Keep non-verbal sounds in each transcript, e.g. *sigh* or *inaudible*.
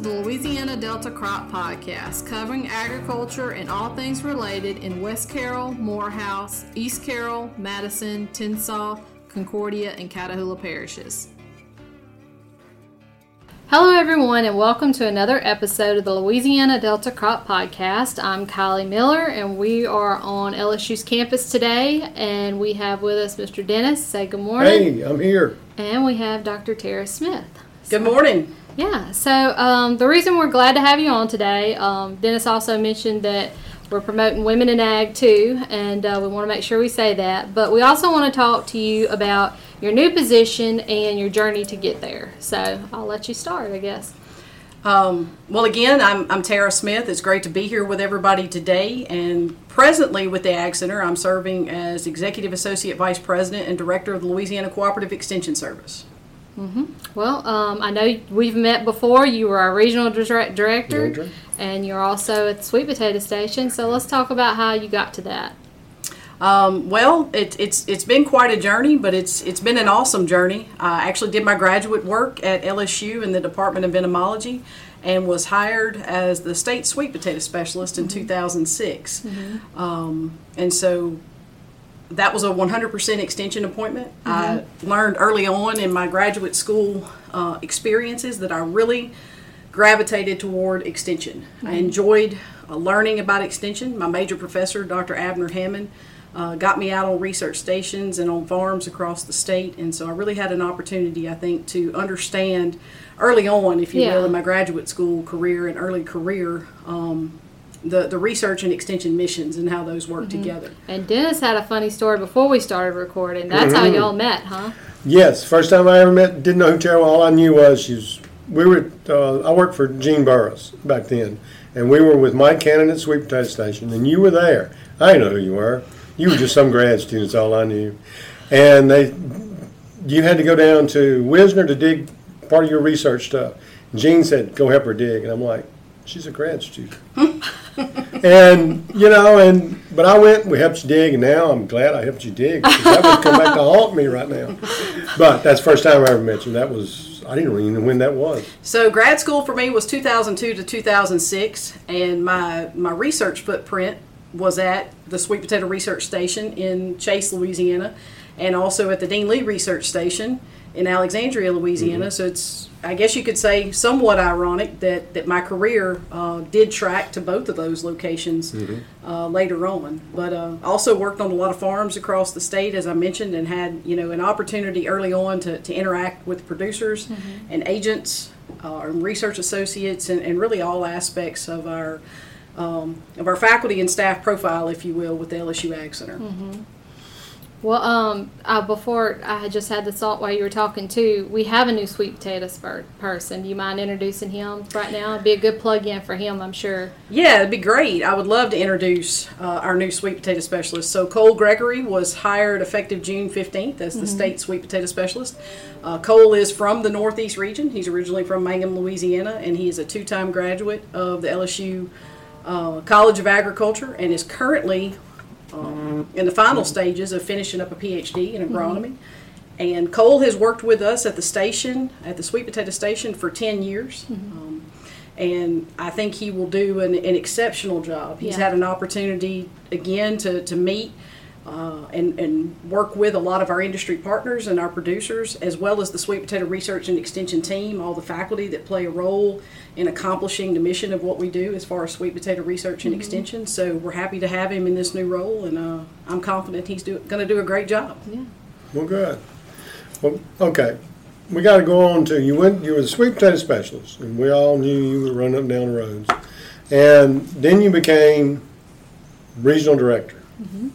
Welcome to the Louisiana Delta Crop Podcast, covering agriculture and all things related in West Carroll, Morehouse, East Carroll, Madison, Tensas, Concordia, and Catahoula parishes. Hello, everyone, and welcome to another episode of the Louisiana Delta Crop Podcast. I'm Kylie Miller, and we are on LSU's campus today, and we have with us Mr. Dennis. Say good morning. Hey, I'm here. And we have Dr. Tara Smith. Good morning. Yeah, so um, the reason we're glad to have you on today, um, Dennis also mentioned that we're promoting women in ag too, and uh, we want to make sure we say that. But we also want to talk to you about your new position and your journey to get there. So I'll let you start, I guess. Um, well, again, I'm, I'm Tara Smith. It's great to be here with everybody today. And presently with the Ag Center, I'm serving as Executive Associate Vice President and Director of the Louisiana Cooperative Extension Service. Mm-hmm. Well, um, I know we've met before. You were our regional director, Director. and you're also at the Sweet Potato Station. So let's talk about how you got to that. Um, well, it, it's it's been quite a journey, but it's it's been an awesome journey. I actually did my graduate work at LSU in the Department of Entomology, and was hired as the state sweet potato specialist in 2006. Um, and so that was a 100% extension appointment. I learned early on in my graduate school uh, experiences that I really gravitated toward extension. I enjoyed uh, learning about extension. My major professor, Dr. Abner Hammond, uh, got me out on research stations and on farms across the state, and so I really had an opportunity, I think, to understand early on, if you Yeah. will, in my graduate school career and early career, um, the the research and extension missions and how those work together. And Dennis had a funny story before we started recording. That's how y'all met, huh? Yes, first time I ever met, didn't know who Tara. All I knew was she's. We were. Uh, I worked for Gene Burris back then, and we were with Mike Cannon at Sweet Potato Station, and you were there. I didn't know who you were. You were just some grad student. That's all I knew. And they, you had to go down to Wisner to dig part of your research stuff. Gene said, "Go help her dig," and I'm like, "She's a grad student." and you know, and but I went. We helped you dig, and now I'm glad I helped you dig that would come back to haunt me right now. But that's the first time I ever mentioned. That was I didn't even know when that was. So grad school for me was 2002 to 2006, and my my research footprint was at the Sweet Potato Research Station in Chase, Louisiana, and also at the Dean Lee Research Station in Alexandria, Louisiana. So it's I guess you could say somewhat ironic that that my career uh, did track to both of those locations uh, later on. But uh, also worked on a lot of farms across the state, as I mentioned, and had you know an opportunity early on to, to interact with producers and agents uh, and research associates, and, and really all aspects of our um, of our faculty and staff profile, if you will, with the LSU Ag Center. Well, um, uh, before I had just had the thought while you were talking too, we have a new sweet potato spur- person. Do you mind introducing him right now? It'd be a good plug in for him, I'm sure. Yeah, it'd be great. I would love to introduce uh, our new sweet potato specialist. So Cole Gregory was hired effective June 15th as the state sweet potato specialist. Uh, Cole is from the Northeast region. He's originally from Mangham, Louisiana, and he is a two-time graduate of the LSU uh, College of Agriculture and is currently um, in the final stages of finishing up a PhD in agronomy. And Cole has worked with us at the station, at the sweet potato station, for 10 years. Um, and I think he will do an, an exceptional job. He's Yeah. had an opportunity again to, to meet uh, and, and work with a lot of our industry partners and our producers, as well as the Sweet Potato Research and Extension team, all the faculty that play a role in accomplishing the mission of what we do as far as sweet potato research and extension. So we're happy to have him in this new role, and uh, I'm confident he's going to do a great job. Yeah. Well, good. Well, okay. We got to go on to you. Went. You were the sweet potato specialist, and we all knew you were running up and down the roads. And then you became regional director.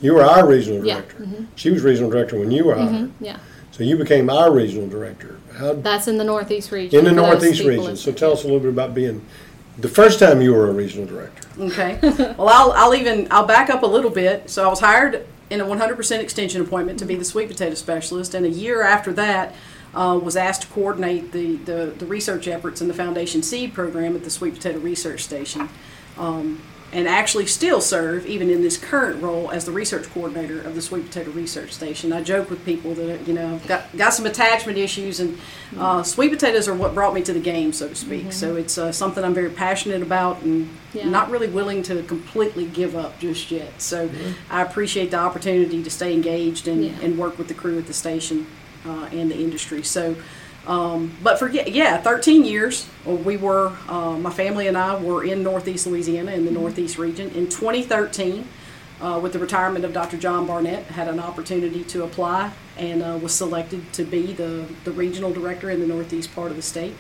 You were our regional director. Yeah, director. She was regional director when you were hired. Yeah. So you became our regional director. How That's in the Northeast region. in the Northeast region? So tell us a little bit about being the first time you were a regional director. Okay. *laughs* well, I'll, I'll even I'll back up a little bit. So I was hired in a 100% extension appointment to be the sweet potato specialist, and a year after that, uh, was asked to coordinate the, the the research efforts in the Foundation Seed program at the Sweet Potato Research Station. Um, and actually still serve, even in this current role, as the research coordinator of the Sweet Potato Research Station. I joke with people that you know I've got got some attachment issues, and uh, sweet potatoes are what brought me to the game, so to speak. So it's uh, something I'm very passionate about, and Yeah. not really willing to completely give up just yet. So I appreciate the opportunity to stay engaged and, Yeah. and work with the crew at the station uh, and the industry. So. Um, but for yeah, yeah, 13 years we were uh, my family and I were in Northeast Louisiana in the Northeast region. In 2013, uh, with the retirement of Dr. John Barnett, had an opportunity to apply and uh, was selected to be the the regional director in the Northeast part of the state.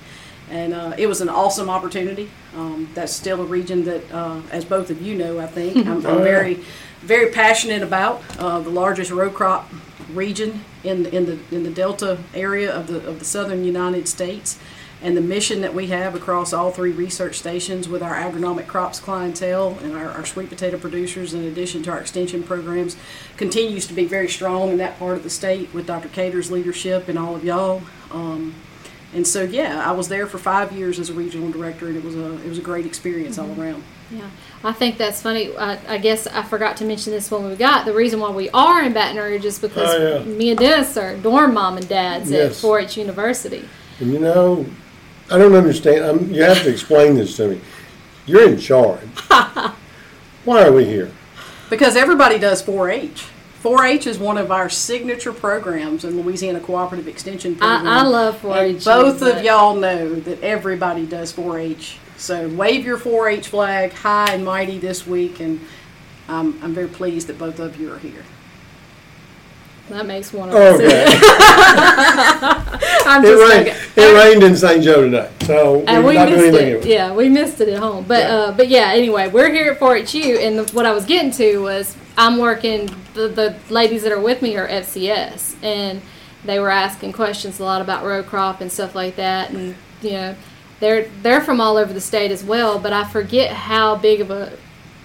And uh, it was an awesome opportunity. Um, that's still a region that, uh, as both of you know, I think I'm, *laughs* Oh, I'm very, very passionate about. Uh, the largest row crop region in in the in the Delta area of the of the southern United States, and the mission that we have across all three research stations with our agronomic crops clientele and our, our sweet potato producers, in addition to our extension programs, continues to be very strong in that part of the state with Dr. Cater's leadership and all of y'all. Um, and so, yeah, I was there for five years as a regional director, and it was a it was a great experience all around. Yeah, I think that's funny. I, I guess I forgot to mention this when we got the reason why we are in Baton Rouge is because Oh, yeah. me and Dennis are dorm mom and dads Yes. at 4-H University. And you know, I don't understand. Um, you have to explain this to me. You're in charge. *laughs* Why are we here? Because everybody does 4-H. 4-H is one of our signature programs in Louisiana Cooperative Extension Program. I, I love 4-H. Both of y'all know that everybody does 4-H. So wave your 4-H flag high and mighty this week, and I'm, I'm very pleased that both of you are here. That makes one of us. Okay. *laughs* I'm It rained, joking. it rained in St. Joe today, so and we're we not missed anything. it. with Yeah, we missed it at home. But Yeah. uh, but yeah. Anyway, we're here at 4HU, and the, what I was getting to was I'm working. The the ladies that are with me are FCS, and they were asking questions a lot about row crop and stuff like that, and you know, they're they're from all over the state as well. But I forget how big of a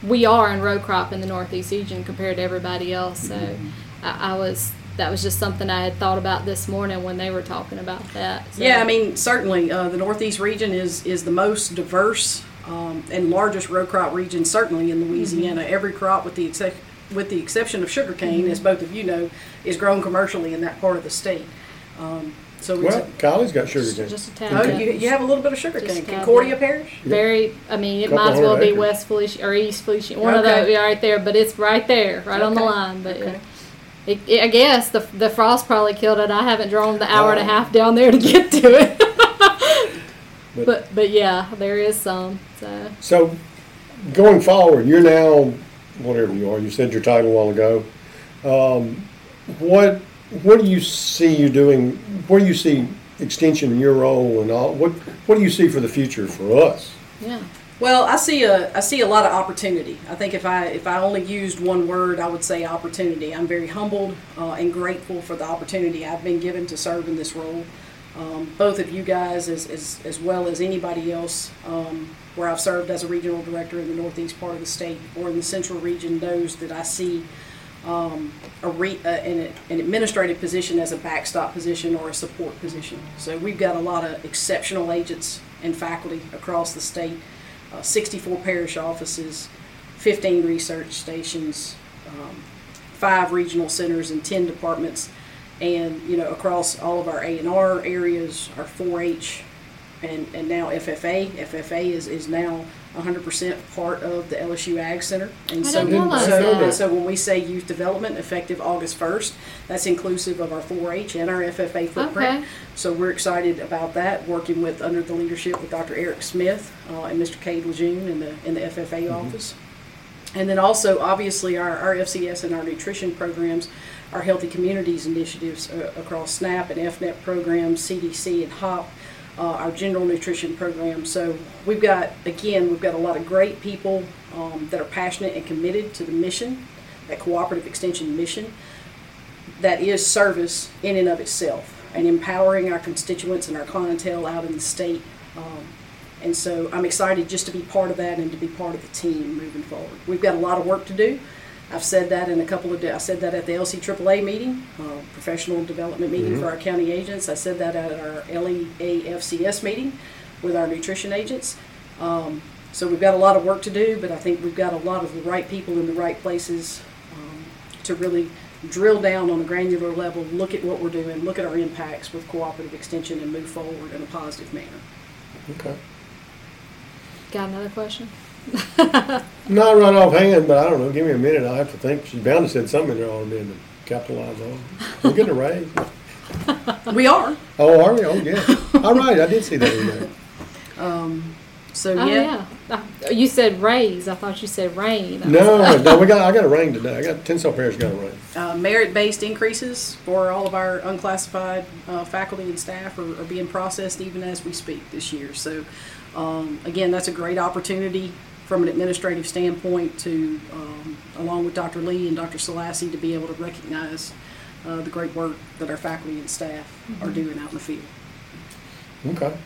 we are in row crop in the Northeast region compared to everybody else. So I, I was. That was just something I had thought about this morning when they were talking about that. So- Yeah, I mean, certainly, uh, the Northeast region is, is the most diverse um, and largest row crop region, certainly in Louisiana. Every crop, with the excep with the exception of sugarcane, as both of you know, is grown commercially in that part of the state. Um, so it. it's Well, Kylie's got sugar cane. just a tad. oh, you, you have a little bit of sugarcane. Just a Concordia bit. Parish? Very, I mean, it Couple might as well hundred be acres. West Felicia or East Felicia, one of Okay. those, yeah, right there. But it's right there, right on the Okay. line. But Okay. yeah. it, it, I guess the the frost probably killed it. I haven't drawn the hour and a Oh. half down there to get to it. *laughs* But- but but yeah, there is some. So So, going forward, you're now whatever you are. You said your title a while ago. Um, what what do you see you doing? Where do you see extension in your role and all? What what do you see for the future for us? yeah, Well, I see a I see a lot of opportunity. I think if I if I only used one word, I would say opportunity. I'm very humbled uh, and grateful for the opportunity I've been given to serve in this role. Um, both of you guys, as, as as well as anybody else, um, where I've served as a regional director in the northeast part of the state or in the central region, knows that I see um, a re, uh, an, an administrative position as a backstop position or a support position. So we've got a lot of exceptional agents and faculty across the state, uh, 64 parish offices, 15 research stations, um, five regional centers, and 10 departments. And you know across all of our A and R areas, our 4-H, and, and now FFA. FFA is, is now 100% part of the LSU Ag Center. And I so, didn't realize so, that. and so when we say youth development effective August 1st, that's inclusive of our 4-H and our FFA footprint. Okay. So we're excited about that, working with, under the leadership with Dr. Eric Smith uh, and Mr. Cade Lejeune in the, in the FFA office. And then also, obviously, our, our FCS and our nutrition programs, our Healthy Communities initiatives uh, across SNAP and EFNEP programs, CDC and HOP, uh, our general nutrition program. So we've got, again, we've got a lot of great people um, that are passionate and committed to the mission, that cooperative extension mission, that is service in and of itself, and empowering our constituents and our clientele out in the state. Um, and so I'm excited just to be part of that and to be part of the team moving forward. We've got a lot of work to do. I've said that in a couple of, days. I said that at the LC LCAAA meeting, uh, professional development meeting for our county agents. I said that at our E LEAFCS meeting with our nutrition agents. Um, so we've got a lot of work to do, but I think we've got a lot of the right people in the right places um, to really drill down on a granular level, look at what we're doing, look at our impacts with cooperative extension, and move forward in a positive manner. Okay. Got another question? *laughs* Not right offhand, but I don't know. Give me a minute. I'll have to think. She's bound to said something there on me to capitalize on. We're getting a raise. *laughs* We are. Oh, are we? Oh, yeah. *laughs* All right. I did see that in there. So Oh, yeah. yeah. Uh, You said raise. I thought you said rain. I No, no, we *laughs* got. I got a rain today. I got Tinsdale Parish got a rain. Uh, merit-based increases for all of our unclassified uh, faculty and staff are, are being processed even as we speak this year. So, um, again, that's a great opportunity from an administrative standpoint to, um, along with Dr. Lee and Dr. Salassi, to be able to recognize uh, the great work that our faculty and staff are doing out in the field. Okay.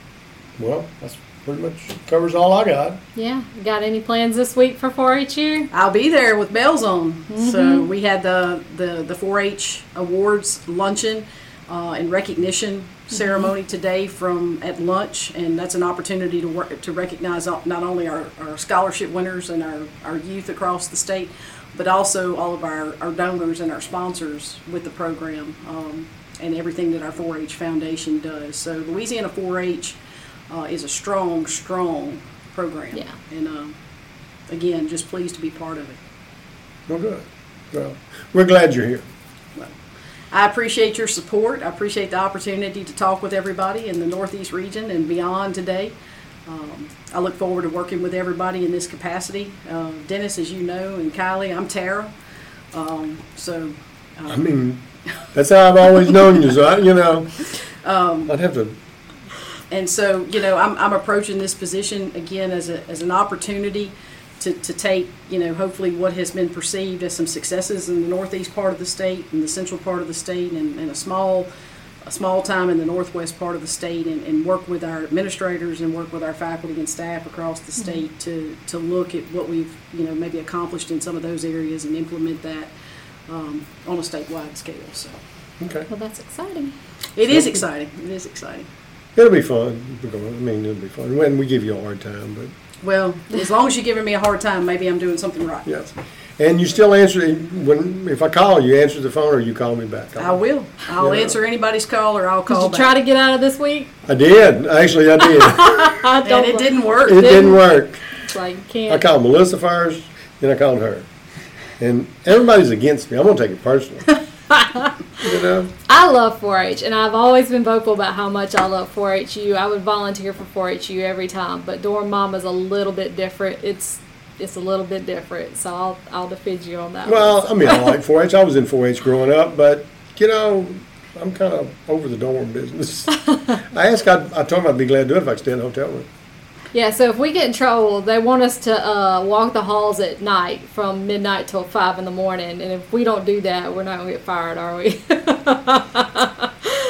Well, that's pretty much covers all I got. Yeah. Got any plans this week for 4-H year? I'll be there with bells on. So we had the the the 4-H awards luncheon uh, and recognition ceremony today from at lunch, and that's an opportunity to work to recognize not not only our, our scholarship winners and our, our youth across the state, but also all of our, our donors and our sponsors with the program um, and everything that our 4-H Foundation does. So Louisiana 4-H uh, is a strong, strong program. Yeah. And um, again, just pleased to be part of it. Well, good. Well, we're glad you're here. I appreciate your support. I appreciate the opportunity to talk with everybody in the Northeast region and beyond today. Um, I look forward to working with everybody in this capacity. Uh, Dennis, as you know, and Kylie, I'm Tara. Um, so, I mean, that's how I've always known you. So I, you know, um, I'd have to. and so, you know, I'm, I'm approaching this position again as, a, as an opportunity to, to take, you know, hopefully what has been perceived as some successes in the northeast part of the state and the central part of the state and, and a small a small time in the northwest part of the state and, and work with our administrators and work with our faculty and staff across the mm-hmm. state to, to look at what we've, you know, maybe accomplished in some of those areas and implement that um, on a statewide scale. So Okay. Well, that's exciting. it is exciting. It is exciting. It'll be fun. We're going- I mean, it'll be fun. When we give you a hard time, but Well, as long as you're giving me a hard time, maybe I'm doing something right. yes. And you still answer when if I call you, answer the phone or you call me back. I will. I'll Yeah. answer anybody's call or I'll Did call you back. try to get out of this week? I did. Actually, I did. I *laughs* and it didn't work. it didn't work. It's like you I can't. called Melissa first, then I called her, and everybody's against me. I'm gonna take it personally. *laughs* you know. I love 4-H, and I've always been vocal about how much I love 4-HU. I would volunteer for 4-HU every time, but Dorm Mom is a little bit different. It's it's a little bit different, so I'll I'll defend you on that. Well, one. I mean, I like *laughs* 4-H. I was in 4-H growing up, but you know, I'm kind of over the dorm business. *laughs* I asked, I, I told him I'd be glad to do it if I could stay in a hotel room. Yeah. So if we get in trouble, they want us to uh, walk the halls at night from midnight till five in the morning, and if we don't do that, we're not gonna get fired, are we? *laughs*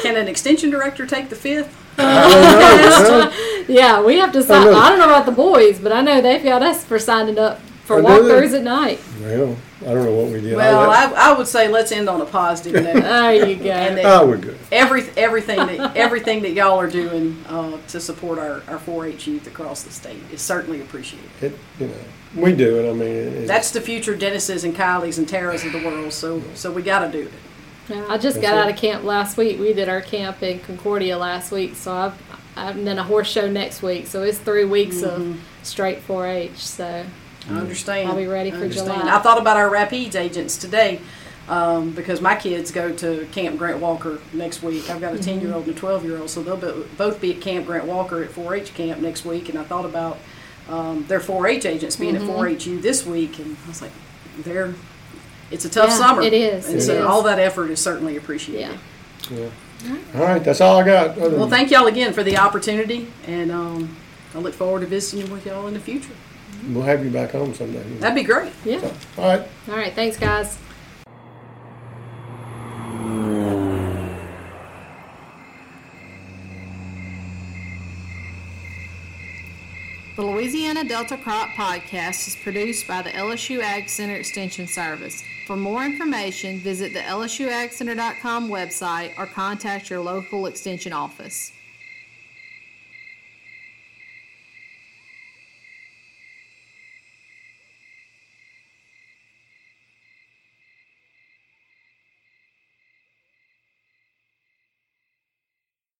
Can an extension director take the fifth? *laughs* I know. yeah, we have to sign. know. I don't know about the boys, but I know they've got us for signing up for walkthroughs at night. well, I don't know what we did. Well, I, I, I would say let's end on a positive note. *laughs* There you go. And then- oh, we're good. Every, everything that everything that y'all are doing uh, to support our, our 4-H youth across the state is certainly appreciated. It, you know, we do it. I mean, it, That's the future Dennis's and Kylie's and Tara's of the world. So so we got to do it. Yeah, I just That's got it. out of camp last week. We did our camp in Concordia last week, so I've, I've and then a horse show next week. So it's three weeks of straight 4-H. So I understand. I'll be ready I for understand. July. I thought about our Rapides agents today um, because my kids go to Camp Grant Walker next week. I've got Mm-hmm. a 10 year old and a 12 year old, so they'll be, both be at Camp Grant Walker at 4 H camp next week. And I thought about um, their 4 H agents being Mm-hmm. at 4 HU this week, and I was like, they're. It's a tough Yeah, summer. it is, And it so is. all that effort is certainly appreciated. yeah. Yeah. All right, that's all I got. Well, thank y'all again for the opportunity, and um, I look forward to visiting with y'all in the future. We'll have you back home someday. That'd be great. Yeah. All right. All right. Thanks, guys. The Louisiana Delta Crop Podcast is produced by the LSU Ag Center Extension Service. For more information, visit the LSUAgCenter.com website or contact your local extension office.